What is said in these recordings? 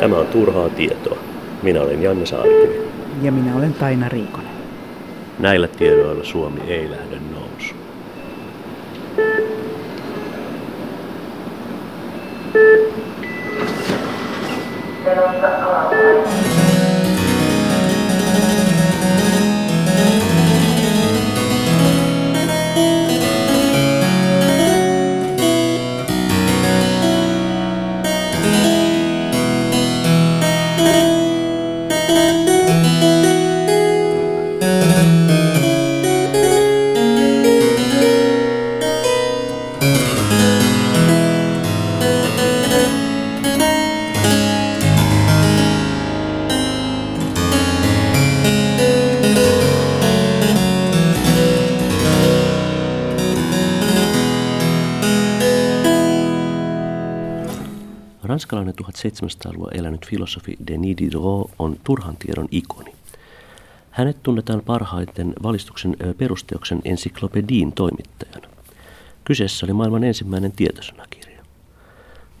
Tämä on turhaa tietoa. Minä olen Janne Saarikivi. Ja minä olen Taina Riikonen. Näillä tiedoilla Suomi ei lähde nousuun. Ranskalainen 1700-luvun elänyt filosofi Denis Diderot on turhan tiedon ikoni. Hänet tunnetaan parhaiten valistuksen perusteoksen ensiklopediin toimittajana. Kyseessä oli maailman ensimmäinen tietosanakirja.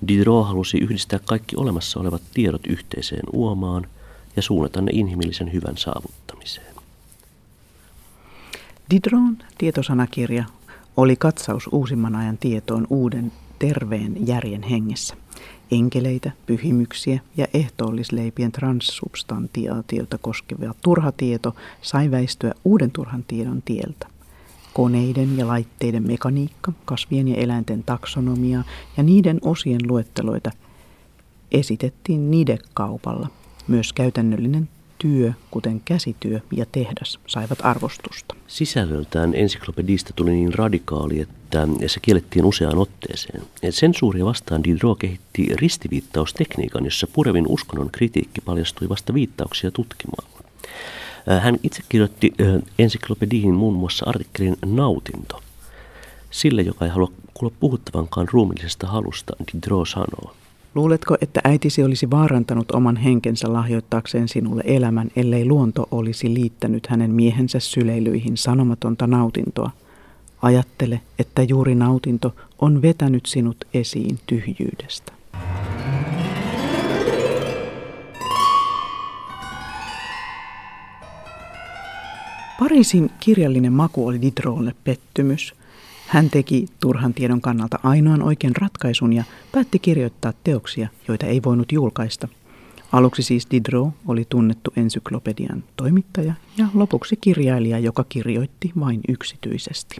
Diderot halusi yhdistää kaikki olemassa olevat tiedot yhteiseen uomaan ja suunnata ne inhimillisen hyvän saavuttamiseen. Dideron tietosanakirja oli katsaus uusimman ajan tietoon uuden terveen järjen hengessä enkeleitä, pyhimyksiä ja ehtoollisleipien transsubstantiaatiota koskeva turha tieto sai väistyä uuden turhan tiedon tieltä. Koneiden ja laitteiden mekaniikka, kasvien ja eläinten taksonomia ja niiden osien luetteloita esitettiin nidekaupalla. Myös käytännöllinen työ, kuten käsityö ja tehdas, saivat arvostusta. Sisällöltään ensiklopedista tuli niin radikaali, että se kiellettiin useaan otteeseen. Sensuuria vastaan Diderot kehitti ristiviittaustekniikan, jossa purevin uskonnon kritiikki paljastui vasta viittauksia tutkimalla. Hän itse kirjoitti ensiklopediin muun muassa artikkelin Nautinto. Sille, joka ei halua kuulla puhuttavankaan ruumillisesta halusta, Diderot sanoo – Luuletko, että äitisi olisi vaarantanut oman henkensä lahjoittaakseen sinulle elämän, ellei luonto olisi liittänyt hänen miehensä syleilyihin sanomatonta nautintoa? Ajattele, että juuri nautinto on vetänyt sinut esiin tyhjyydestä. Pariisin kirjallinen maku oli Diderolle pettymys – hän teki turhan tiedon kannalta ainoan oikean ratkaisun ja päätti kirjoittaa teoksia, joita ei voinut julkaista. Aluksi siis Diderot oli tunnettu ensyklopedian toimittaja ja lopuksi kirjailija, joka kirjoitti vain yksityisesti.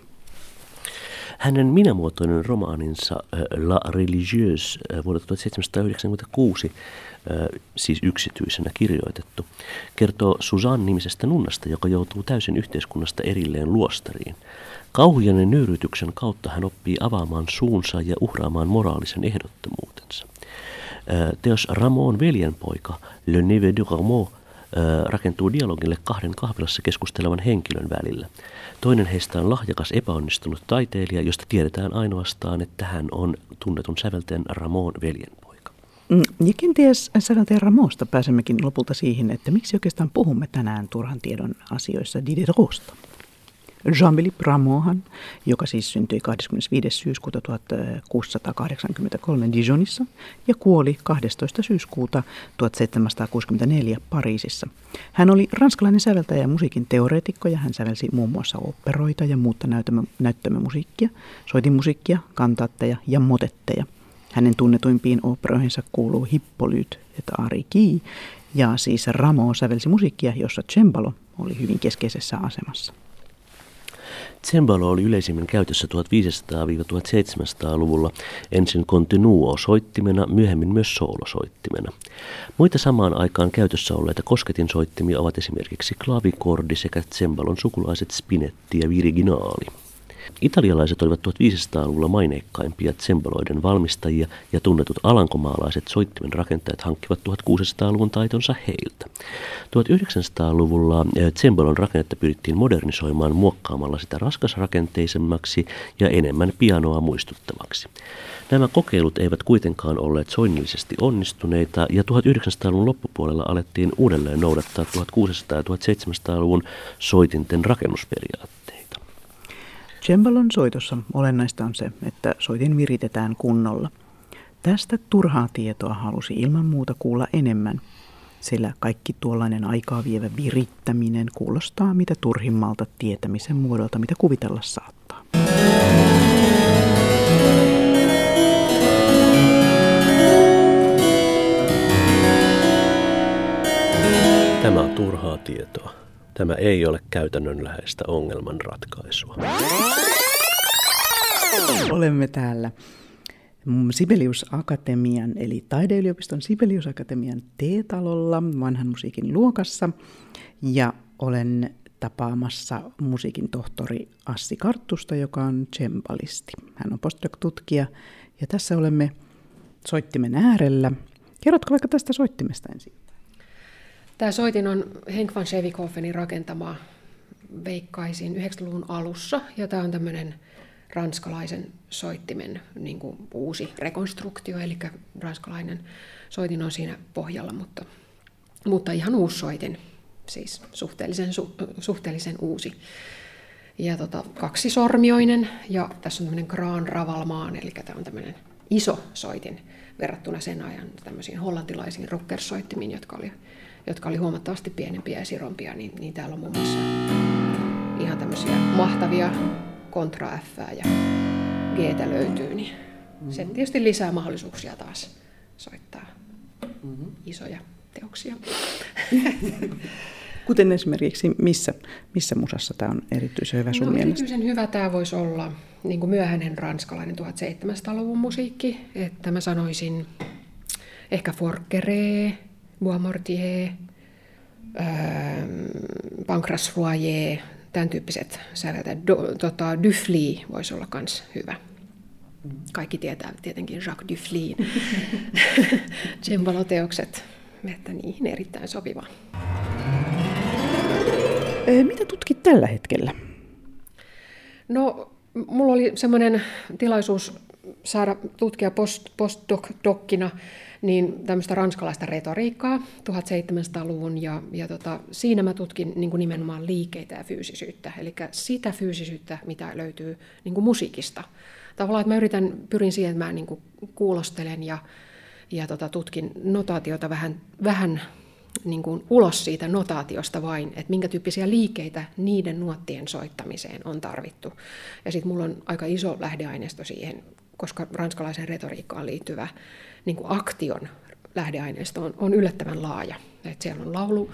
Hänen minämuotoinen romaaninsa äh, La Religieuse äh, vuodelta 1796, äh, siis yksityisenä kirjoitettu, kertoo Suzanne-nimisestä nunnasta, joka joutuu täysin yhteiskunnasta erilleen luostariin. Kauhujen ja nöyrytyksen kautta hän oppii avaamaan suunsa ja uhraamaan moraalisen ehdottomuutensa. Teos Ramon veljenpoika, Le Neve du Rameau, rakentuu dialogille kahden kahvilassa keskustelevan henkilön välillä. Toinen heistä on lahjakas epäonnistunut taiteilija, josta tiedetään ainoastaan, että hän on tunnetun säveltäjän Ramon veljenpoika. Mm, ja kenties säveltäjä Ramosta pääsemmekin lopulta siihen, että miksi oikeastaan puhumme tänään turhan tiedon asioissa Diderotsta. Jean-Philippe joka siis syntyi 25. syyskuuta 1683 Dijonissa ja kuoli 12. syyskuuta 1764 Pariisissa. Hän oli ranskalainen säveltäjä ja musiikin teoreetikko ja hän sävelsi muun muassa operoita ja muuta näyttämömusiikkia, soitinmusiikkia, kantaatteja ja motetteja. Hänen tunnetuimpiin operoihinsa kuuluu Hippolyt et Ariki, ja siis Ramo sävelsi musiikkia, jossa cembalo oli hyvin keskeisessä asemassa. Cembalo oli yleisimmin käytössä 1500-1700-luvulla ensin continuo-soittimena, myöhemmin myös soolosoittimena. Muita samaan aikaan käytössä olleita kosketinsoittimia ovat esimerkiksi klavikordi sekä cembalon sukulaiset spinetti ja viriginaali. Italialaiset olivat 1500-luvulla maineikkaimpia tsembaloiden valmistajia ja tunnetut alankomaalaiset soittimen rakentajat hankkivat 1600-luvun taitonsa heiltä. 1900-luvulla tsembalon rakennetta pyrittiin modernisoimaan muokkaamalla sitä raskasrakenteisemmaksi ja enemmän pianoa muistuttavaksi. Nämä kokeilut eivät kuitenkaan olleet soinnillisesti onnistuneita ja 1900-luvun loppupuolella alettiin uudelleen noudattaa 1600- ja 1700-luvun soitinten rakennusperiaatteita. Cembalon soitossa olennaista on se, että soitin viritetään kunnolla. Tästä turhaa tietoa halusi ilman muuta kuulla enemmän, sillä kaikki tuollainen aikaa vievä virittäminen kuulostaa mitä turhimmalta tietämisen muodolta, mitä kuvitella saattaa. Tämä on turhaa tietoa. Tämä ei ole käytännönläheistä ongelman ratkaisua. Olemme täällä Sibelius Akatemian, eli taideyliopiston Sibelius Akatemian T-talolla vanhan musiikin luokassa. Ja olen tapaamassa musiikin tohtori Assi Karttusta, joka on cembalisti. Hän on postdoc-tutkija ja tässä olemme soittimen äärellä. Kerrotko vaikka tästä soittimesta ensin? Tämä soitin on Henk van Schevikofenin rakentama veikkaisin 90-luvun alussa, ja tämä on tämmöinen ranskalaisen soittimen niin kuin uusi rekonstruktio, eli ranskalainen soitin on siinä pohjalla, mutta, mutta ihan uusi soitin, siis suhteellisen, su, suhteellisen uusi. Ja tota, kaksisormioinen, ja tässä on tämmöinen Grand Ravalmaan, eli tämä on tämmöinen iso soitin verrattuna sen ajan tämmöisiin hollantilaisiin rockersoittimiin, jotka oli jotka oli huomattavasti pienempiä ja sirompia, niin, niin täällä on muun muassa ihan tämmöisiä mahtavia kontra F ja g löytyy, niin mm-hmm. se tietysti lisää mahdollisuuksia taas soittaa mm-hmm. isoja teoksia. Kuten esimerkiksi missä, missä musassa tämä on erityisen hyvä sun no, mielestä? Erityisen hyvä tämä voisi olla niin kuin myöhäinen ranskalainen 1700-luvun musiikki. Että mä sanoisin ehkä Forqueré, Bois-Mortier, ähm, Pancras Royer, tämän tyyppiset säveltäjät. tota, Dufli voisi olla myös hyvä. Kaikki tietää tietenkin Jacques Duflin cembalo-teokset, että niihin erittäin sopiva. Mitä tutkit tällä hetkellä? No, mulla oli semmoinen tilaisuus saada tutkia post, postdokkina niin tämmöistä ranskalaista retoriikkaa 1700-luvun ja, ja tota, siinä mä tutkin niin kuin nimenomaan liikeitä ja fyysisyyttä, eli sitä fyysisyyttä, mitä löytyy niin kuin musiikista. Tavallaan, että mä yritän, pyrin siihen, että mä niin kuin kuulostelen ja, ja tota, tutkin notaatiota vähän, vähän niin kuin ulos siitä notaatiosta vain, että minkä tyyppisiä liikeitä niiden nuottien soittamiseen on tarvittu. Ja sitten mulla on aika iso lähdeaineisto siihen, koska ranskalaisen retoriikkaan liittyvä niin kuin aktion lähdeaineisto on, on yllättävän laaja. Et siellä on laulu,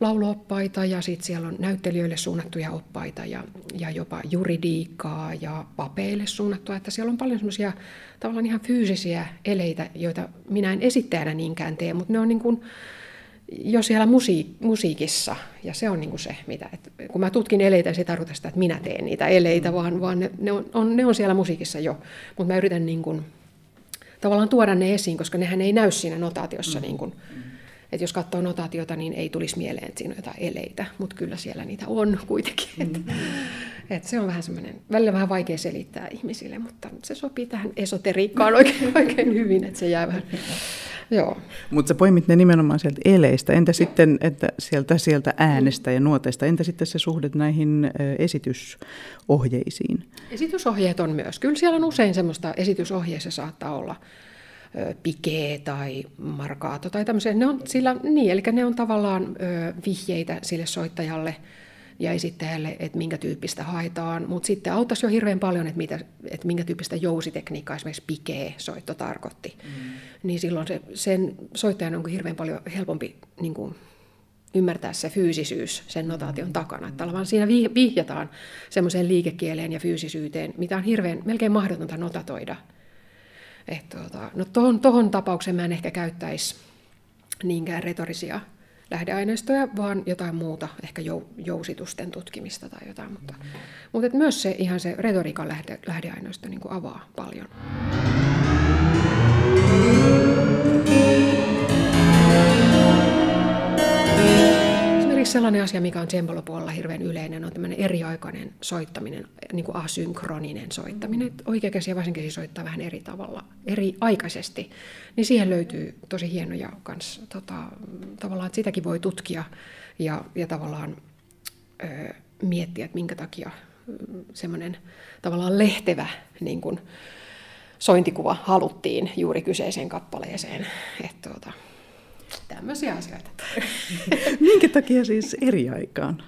lauluoppaita ja sitten siellä on näyttelijöille suunnattuja oppaita ja, ja jopa juridiikkaa ja papeille suunnattua. Että siellä on paljon semmoisia tavallaan ihan fyysisiä eleitä, joita minä en esittäjänä niinkään tee, mutta ne on niin kuin, jo siellä musiik- musiikissa, ja se on niin kuin se, mitä, että kun mä tutkin eleitä, se ei tarkoita sitä, että minä teen niitä eleitä, vaan, vaan ne, ne, on, on, ne on siellä musiikissa jo, mutta mä yritän niin kuin tavallaan tuoda ne esiin, koska nehän ei näy siinä notaatiossa. Mm. Niin kuin, että jos katsoo notaatiota, niin ei tulisi mieleen, että siinä on jotain eleitä, mutta kyllä siellä niitä on kuitenkin. Mm. Että, että se on vähän semmoinen, välillä vähän vaikea selittää ihmisille, mutta se sopii tähän esoteriikkaan oikein, oikein hyvin, että se jää vähän Joo. Mutta sä poimit ne nimenomaan sieltä eleistä. Entä sitten että sieltä, sieltä äänestä ja nuoteista? Entä sitten se suhde näihin esitysohjeisiin? Esitysohjeet on myös. Kyllä siellä on usein semmoista esitysohjeissa saattaa olla pikee tai markaato tai tämmöisiä. Ne on sillä, niin, eli ne on tavallaan vihjeitä sille soittajalle – ja esittäjälle, että minkä tyyppistä haetaan, mutta sitten auttaisi jo hirveän paljon, että, mitä, että minkä tyyppistä jousitekniikkaa esimerkiksi pikee soitto tarkoitti. Mm. Niin silloin se, sen soittajan on hirveän paljon helpompi niin kuin, ymmärtää se fyysisyys sen notaation takana. Että vaan siinä vihjataan semmoiseen liikekieleen ja fyysisyyteen, mitä on hirveän, melkein mahdotonta notatoida. Että, tuota, no tohon, tohon tapaukseen mä en ehkä käyttäisi niinkään retorisia lähdeaineistoja, vaan jotain muuta, ehkä jousitusten tutkimista tai jotain. Mutta, mutta myös se ihan se retoriikan lähde, lähdeaineisto niin avaa paljon. Esimerkiksi sellainen asia, mikä on tsembalopuolella hirveän yleinen, on tämmöinen eriaikainen soittaminen, niin kuin asynkroninen soittaminen. Oikea käsi ja vasen käsi soittaa vähän eri tavalla, eri aikaisesti. Niin siihen löytyy tosi hienoja kans, tota, tavallaan, että sitäkin voi tutkia ja, ja tavallaan ö, miettiä, että minkä takia semmoinen tavallaan lehtevä niin kuin, sointikuva haluttiin juuri kyseiseen kappaleeseen. Että tuota, tämmöisiä asioita. Minkä takia siis eri aikaan?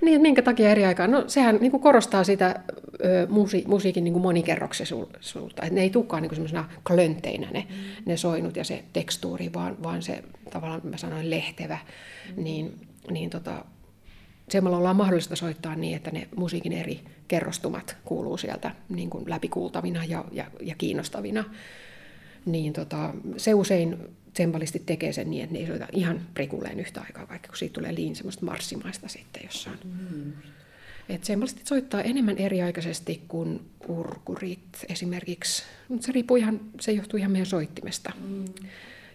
Niin, minkä takia eri aikaan? No sehän niin kuin korostaa sitä ö, musi, musiikin niin kuin monikerroksisuutta, että ne ei tulekaan niin semmoisena klöntteinä ne, mm. ne soinut ja se tekstuuri, vaan, vaan se tavallaan, mä sanoin, lehtevä, mm. niin, niin tota, semmoilla ollaan mahdollista soittaa niin, että ne musiikin eri kerrostumat kuuluu sieltä niin kuin läpikuultavina ja, ja, ja kiinnostavina. Niin tota, se usein tsembalisti tekee sen niin, että ne ei soita ihan prikulleen yhtä aikaa, vaikka kun siitä tulee liin semmoista marssimaista sitten jossain. Mm. Et tsembalistit soittaa enemmän eriaikaisesti kuin urkurit esimerkiksi, mutta se riippuu ihan, se johtuu ihan meidän soittimesta. Mm.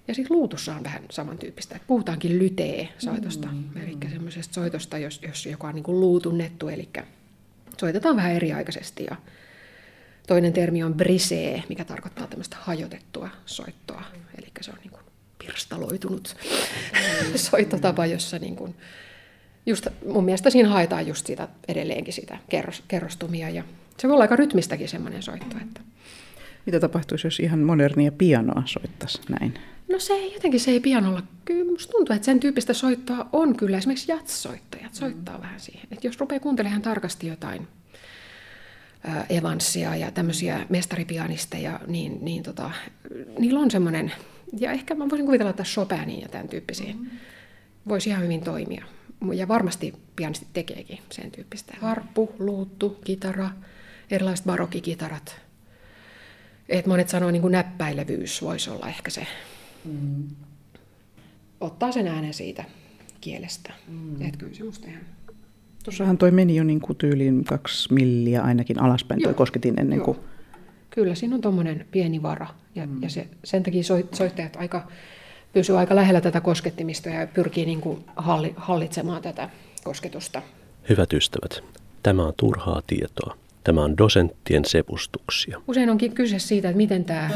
Ja sitten luutussa on vähän samantyyppistä. Puhutaankin lytee-soitosta, mm. eli semmoisesta soitosta, jos, jos joka on niin kuin luutunnettu, eli soitetaan vähän eriaikaisesti. Ja toinen termi on brisee, mikä tarkoittaa tämmöistä hajotettua soittoa, eli se on niin kuin pirstaloitunut mm. soittotapa, jossa niin kuin, just, mun mielestä siinä haetaan just sitä edelleenkin sitä kerros, kerrostumia, ja se voi olla aika rytmistäkin semmoinen soitto. Että. Mitä tapahtuisi, jos ihan modernia pianoa soittaisi näin? No se ei, jotenkin se ei pianolla. Kyllä musta tuntuu, että sen tyyppistä soittoa on kyllä. Esimerkiksi jazz-soittajat soittaa mm. vähän siihen. Että jos rupeaa kuuntelemaan tarkasti jotain Evansia ja tämmöisiä mestaripianisteja, niin, niin tota, niillä on semmoinen, ja ehkä mä voisin kuvitella, että Chopinia ja tämän tyyppisiä mm. voisi ihan hyvin toimia. Ja varmasti pianisti tekeekin sen tyyppistä. Harppu, luuttu, kitara, erilaiset barokkikitarat. Et monet sanoo, niin kuin näppäilevyys voisi olla ehkä se Mm. Ottaa sen äänen siitä kielestä. Mm. Että kyllä se musta ihan... Tuossahan toi meni jo niin kuin tyyliin kaksi milliä ainakin alaspäin, Joo. toi kosketin ennen Joo. Kyllä, siinä on tuommoinen pieni vara. Ja, mm. ja se, sen takia soittajat aika, pysyvät aika lähellä tätä koskettimista ja pyrkii niin kuin halli, hallitsemaan tätä kosketusta. Hyvät ystävät, tämä on turhaa tietoa. Tämä on dosenttien sepustuksia. Usein onkin kyse siitä, että miten tämä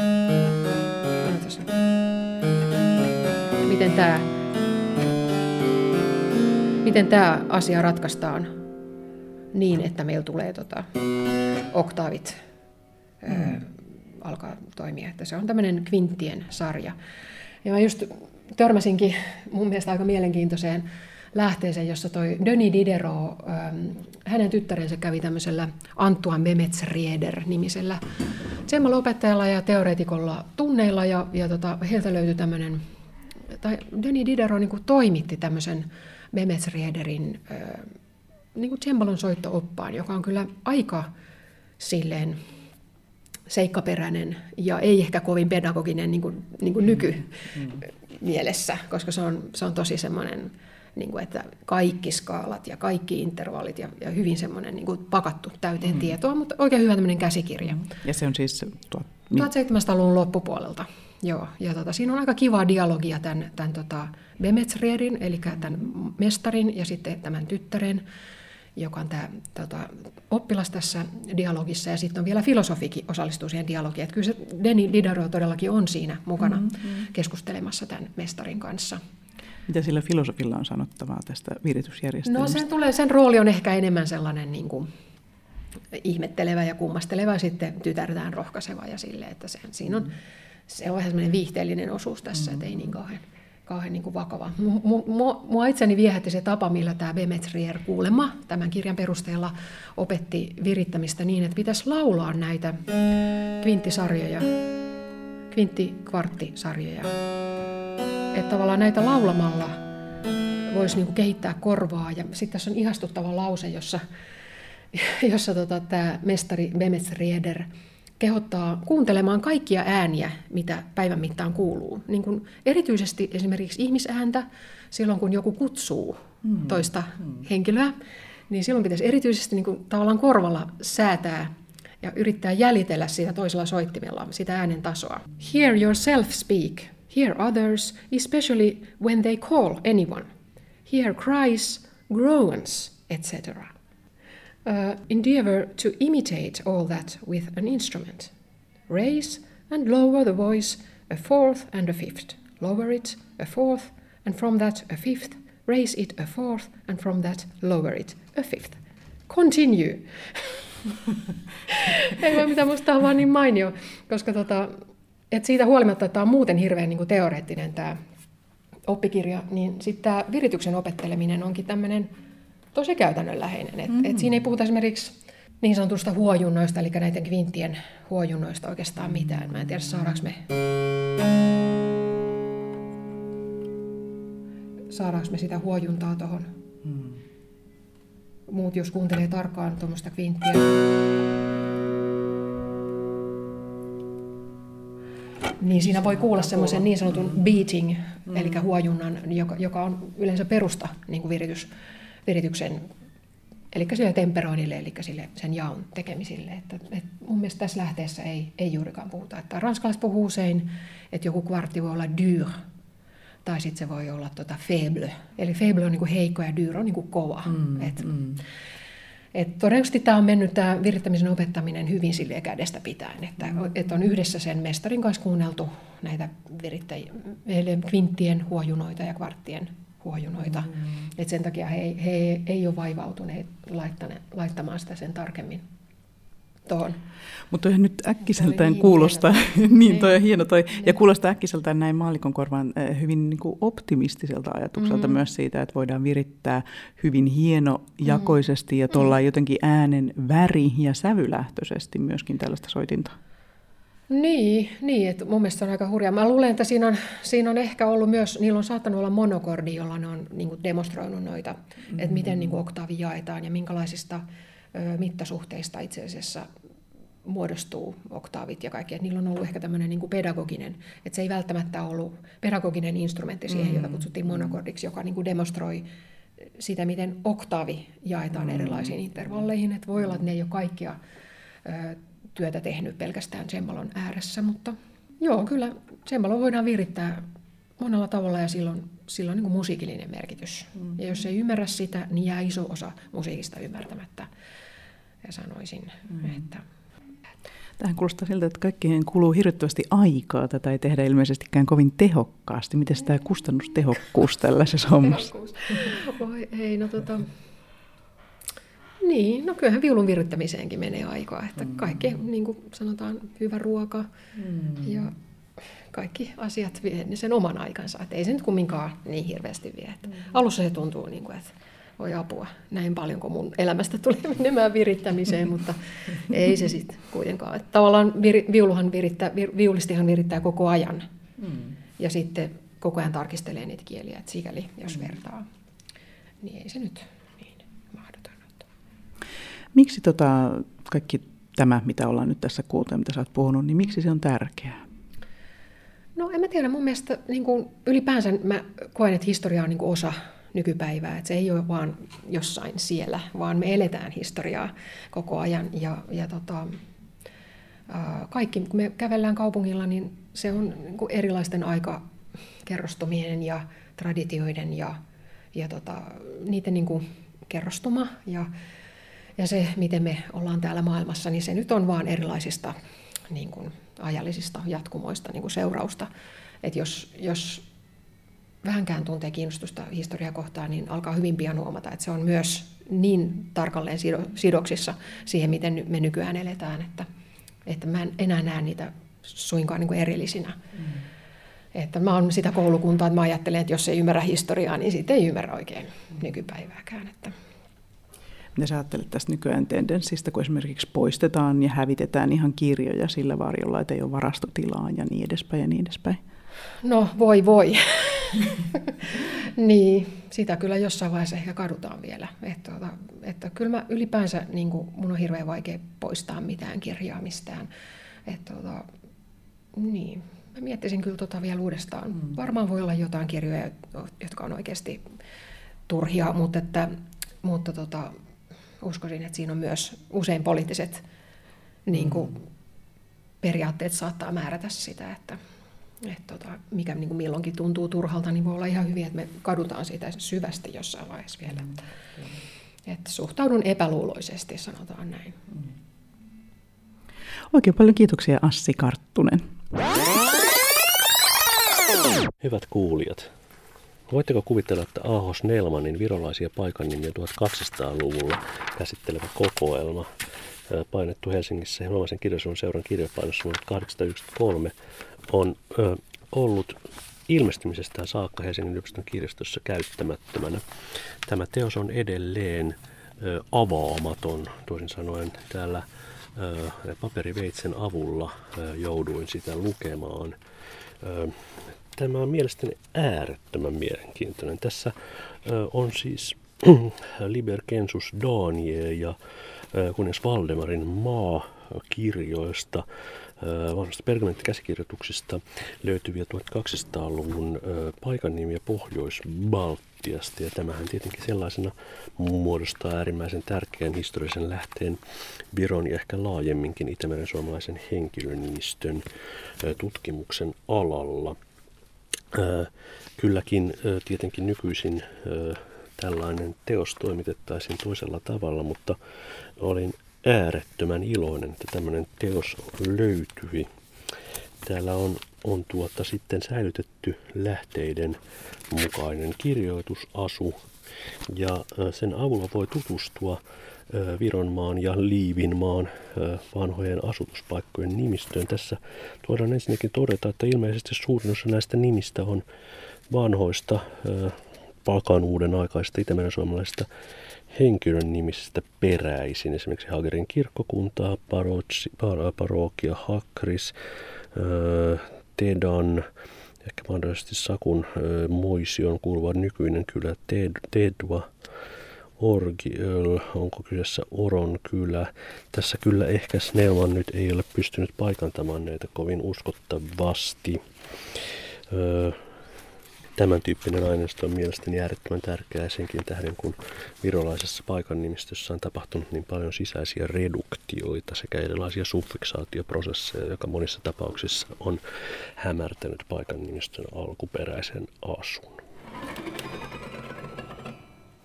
miten tämä, miten tämä asia ratkaistaan niin, että meillä tulee tota, oktaavit mm. alkaa toimia. Että se on tämmöinen kvinttien sarja. Ja mä just törmäsinkin mun mielestä aika mielenkiintoiseen lähteeseen, jossa toi Denis Diderot, hänen tyttärensä kävi tämmöisellä Antoine Memetsrieder-nimisellä tsemmalo-opettajalla ja teoreetikolla tunneilla, ja, ja tota, heiltä löytyi tämmöinen tai Denis Diderot niin kuin toimitti tämmöisen Memetsriederin niin kuin soitto-oppaan, joka on kyllä aika silleen seikkaperäinen ja ei ehkä kovin pedagoginen niin kuin, niin kuin nyky mielessä, koska se on, se on tosi semmoinen, niin kuin, että kaikki skaalat ja kaikki intervallit ja, ja hyvin semmoinen niin kuin pakattu täyteen mm. tietoa, mutta oikein hyvä tämmöinen käsikirja. Ja se on siis tuo, 1700-luvun loppupuolelta. Joo, ja tota, siinä on aika kivaa dialogia tämän, tämän tota Bemetsrierin, eli tämän mestarin ja sitten tämän tyttären, joka on tämä tota, oppilas tässä dialogissa, ja sitten on vielä filosofikin osallistuu siihen dialogiin. Että kyllä se Deni Diderot todellakin on siinä mukana mm-hmm. keskustelemassa tämän mestarin kanssa. Mitä sillä filosofilla on sanottavaa tästä viritysjärjestelmästä? No sen, tulee, sen rooli on ehkä enemmän sellainen niin kuin, ihmettelevä ja kummasteleva ja sitten tytärtään rohkaiseva ja sille, että se, siinä on, se on vähän semmoinen viihteellinen osuus tässä, mm. että ei niin kauhean, kauhean niin kuin vakava. Mua, mua itseni viehätti se tapa, millä tämä Bemetrier kuulema tämän kirjan perusteella opetti virittämistä niin, että pitäisi laulaa näitä kvinttisarjoja, kvinttikvarttisarjoja. Että tavallaan näitä laulamalla voisi niin kuin kehittää korvaa. Ja sitten tässä on ihastuttava lause, jossa jossa tota, tämä mestari Bemes Rieder kehottaa kuuntelemaan kaikkia ääniä, mitä päivän mittaan kuuluu. Niin kun erityisesti esimerkiksi ihmisääntä, silloin kun joku kutsuu mm. toista mm. henkilöä, niin silloin pitäisi erityisesti niin kun, tavallaan korvalla säätää ja yrittää jäljitellä sitä toisella soittimella, sitä äänen tasoa. Hear yourself speak. Hear others, especially when they call anyone. Hear cries, groans, etc uh, endeavor to imitate all that with an instrument. Raise and lower the voice a fourth and a fifth. Lower it a fourth, and from that a fifth. Raise it a fourth, and from that lower it a fifth. Continue. Ei voi mitään, musta on vaan niin mainio, koska tota, et siitä huolimatta, että tämä on muuten hirveän niin kuin teoreettinen tämä oppikirja, niin sitten tämä virityksen opetteleminen onkin tämmöinen tosi käytännönläheinen. Et, mm-hmm. et siinä ei puhuta esimerkiksi niin sanotusta huojunnoista, eli näiden kvinttien huojunnoista oikeastaan mitään. Mä en tiedä, saadaanko me... Saadaanko me sitä huojuntaa tuohon? Mm. Muut, jos kuuntelee tarkkaan tuommoista kvinttiä. Niin siinä voi kuulla semmoisen niin sanotun beating, mm. eli huojunnan, joka, joka on yleensä perusta niin kuin viritys, virityksen, eli sille temperoinnille, eli sille sen jaon tekemisille. Että, et mun mielestä tässä lähteessä ei, ei juurikaan puhuta. Että ranskalaiset puhuu usein, että joku kvartti voi olla dur, tai sitten se voi olla tota faible. Eli faible on niinku heikko ja dur on niinku kova. Mm, Et, mm. Et todennäköisesti tämä on mennyt tämä virittämisen opettaminen hyvin silleen kädestä pitäen, että, mm. että on yhdessä sen mestarin kanssa kuunneltu näitä virittäjiä, kvinttien huojunoita ja kvarttien huojunoita. Mm. Et sen takia he, he ei ole vaivautuneet laittamaan sitä sen tarkemmin tuohon. Mutta nyt äkkiseltään niin kuulostaa, niin toi on hieno toi, niin. ja kuulostaa äkkiseltään näin maalikon korvaan eh, hyvin niin kuin optimistiselta ajatukselta mm-hmm. myös siitä, että voidaan virittää hyvin hienojakoisesti mm-hmm. ja tuolla mm-hmm. jotenkin äänen väri- ja sävylähtöisesti myöskin tällaista soitinta. Niin, niin että mun mielestä se on aika hurjaa. Mä luulen, että siinä on, siinä on ehkä ollut myös, niillä on saattanut olla monokordi, jolla ne on niin kuin demonstroinut noita, mm-hmm. että miten niin kuin oktaavi jaetaan ja minkälaisista mittasuhteista itse asiassa muodostuu oktaavit ja kaikki. Että niillä on ollut ehkä tämmöinen niin pedagoginen, että se ei välttämättä ollut pedagoginen instrumentti siihen, mm. jota kutsuttiin monokordiksi, joka niin kuin demonstroi sitä, miten oktaavi jaetaan mm. erilaisiin intervalleihin. Että voi olla, että ne ei ole kaikkia ö, työtä tehnyt pelkästään cembalon ääressä, mutta joo, kyllä cembalo voidaan virittää monella tavalla ja silloin, silloin niin kuin musiikillinen merkitys. Mm. Ja jos ei ymmärrä sitä, niin jää iso osa musiikista ymmärtämättä. Ja sanoisin, mm. että... Tähän kuulostaa siltä, että kaikkien kuluu hirvittävästi aikaa. Tätä ei tehdä ilmeisestikään kovin tehokkaasti. Miten tämä kustannustehokkuus tällaisessa hommassa? Voi ei, no tota... Niin, no kyllähän viulun virittämiseenkin menee aikaa. Että mm. kaikki, niin kuin sanotaan, hyvä ruoka mm. ja kaikki asiat vie sen oman aikansa. Että ei se nyt kumminkaan niin hirveästi vie. Että mm. Alussa se tuntuu, niin kuin, että voi apua, näin paljon kuin mun elämästä tuli menemään virittämiseen, mutta ei se sitten kuitenkaan. Että tavallaan vir, viuluhan virittää, vir, viulistihan virittää koko ajan mm. ja sitten koko ajan tarkistelee niitä kieliä, että sikäli jos mm. vertaa, niin ei se nyt. Miksi tota, kaikki tämä, mitä ollaan nyt tässä kuultu ja mitä sä oot puhunut, niin miksi se on tärkeää? No en mä tiedä, mun mielestä niin kuin ylipäänsä mä koen, että historia on niin kuin osa nykypäivää, että se ei ole vaan jossain siellä, vaan me eletään historiaa koko ajan. Ja, ja tota, kaikki, kun me kävellään kaupungilla, niin se on niin kuin erilaisten aikakerrostumien ja traditioiden ja, ja tota, niiden niin kuin kerrostuma. Ja, ja se, miten me ollaan täällä maailmassa, niin se nyt on vaan erilaisista niin kuin ajallisista jatkumoista niin kuin seurausta. Et jos, jos vähänkään tuntee kiinnostusta historiaa kohtaan, niin alkaa hyvin pian huomata, että se on myös niin tarkalleen sidoksissa siihen, miten me nykyään eletään, että, että mä en enää näe niitä suinkaan niin kuin erillisinä. Mm. Että mä oon sitä koulukuntaa, että mä ajattelen, että jos ei ymmärrä historiaa, niin siitä ei ymmärrä oikein nykypäivääkään. Että. Sä ajattelet tästä nykyään tendenssistä, kun esimerkiksi poistetaan ja hävitetään ihan kirjoja sillä varjolla, että ei ole varastotilaa ja niin edespäin ja niin edespäin? No voi voi. niin, sitä kyllä jossain vaiheessa ehkä kadutaan vielä. Että, tuota, että kyllä mä ylipäänsä, niin kuin, mun on hirveän vaikea poistaa mitään kirjaa mistään. Että, tuota, niin, mä miettisin kyllä tota vielä uudestaan. Mm. Varmaan voi olla jotain kirjoja, jotka on oikeasti turhia, mutta, että, mutta tota, uskoisin, että siinä on myös usein poliittiset niin kuin, periaatteet saattaa määrätä sitä, että et tota, mikä niin kuin milloinkin tuntuu turhalta, niin voi olla ihan hyvin, että me kadutaan siitä syvästi jossain vaiheessa vielä. Mm. Että suhtaudun epäluuloisesti, sanotaan näin. Mm. Oikein paljon kiitoksia Assi Karttunen. Hyvät kuulijat, voitteko kuvitella, että Aho Snellmanin virolaisia paikannimiä 1200-luvulla käsittelevä kokoelma painettu Helsingissä Suomalaisen kirjallisuuden seuran kirjapainossa vuonna 1893, on ollut ilmestymisestään saakka Helsingin yliopiston kirjastossa käyttämättömänä. Tämä teos on edelleen avaamaton, toisin sanoen täällä paperiveitsen avulla jouduin sitä lukemaan. Tämä on mielestäni äärettömän mielenkiintoinen. Tässä on siis Liber Kensus ja kuningas Valdemarin maakirjoista, vanhasta pergamenttikäsikirjoituksista löytyviä 1200-luvun paikannimiä Pohjois-Baltiasta. Ja tämähän tietenkin sellaisena muodostaa äärimmäisen tärkeän historiallisen lähteen Viron ja ehkä laajemminkin Itämeren suomalaisen henkilönimistön tutkimuksen alalla. Kylläkin tietenkin nykyisin tällainen teos toimitettaisiin toisella tavalla, mutta olin äärettömän iloinen, että tämmöinen teos löytyi. Täällä on, on tuota sitten säilytetty lähteiden mukainen kirjoitusasu ja sen avulla voi tutustua Vironmaan ja Liivinmaan vanhojen asutuspaikkojen nimistöön. Tässä voidaan ensinnäkin todeta, että ilmeisesti suurin osa näistä nimistä on vanhoista pakanuuden aikaista itämeren suomalaisista henkilön nimisistä peräisin. Esimerkiksi Hagerin kirkkokuntaa, parotsi, par, parokia, Hakris, Tedan, ehkä mahdollisesti Sakun Moision kuuluva nykyinen kylä Ted, Tedva, Orgiöl, onko kyseessä Oron kylä. Tässä kyllä ehkä Snellman nyt ei ole pystynyt paikantamaan näitä kovin uskottavasti. Öö, Tämän tyyppinen aineisto on mielestäni äärettömän tärkeää senkin tähden, kun virolaisessa paikan nimistössä on tapahtunut niin paljon sisäisiä reduktioita sekä erilaisia suffiksaatioprosesseja, joka monissa tapauksissa on hämärtänyt paikan nimistön alkuperäisen asun.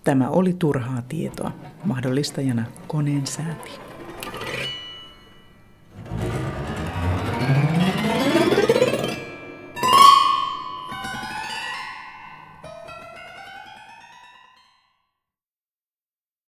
Tämä oli turhaa tietoa. Mahdollistajana koneen sääti.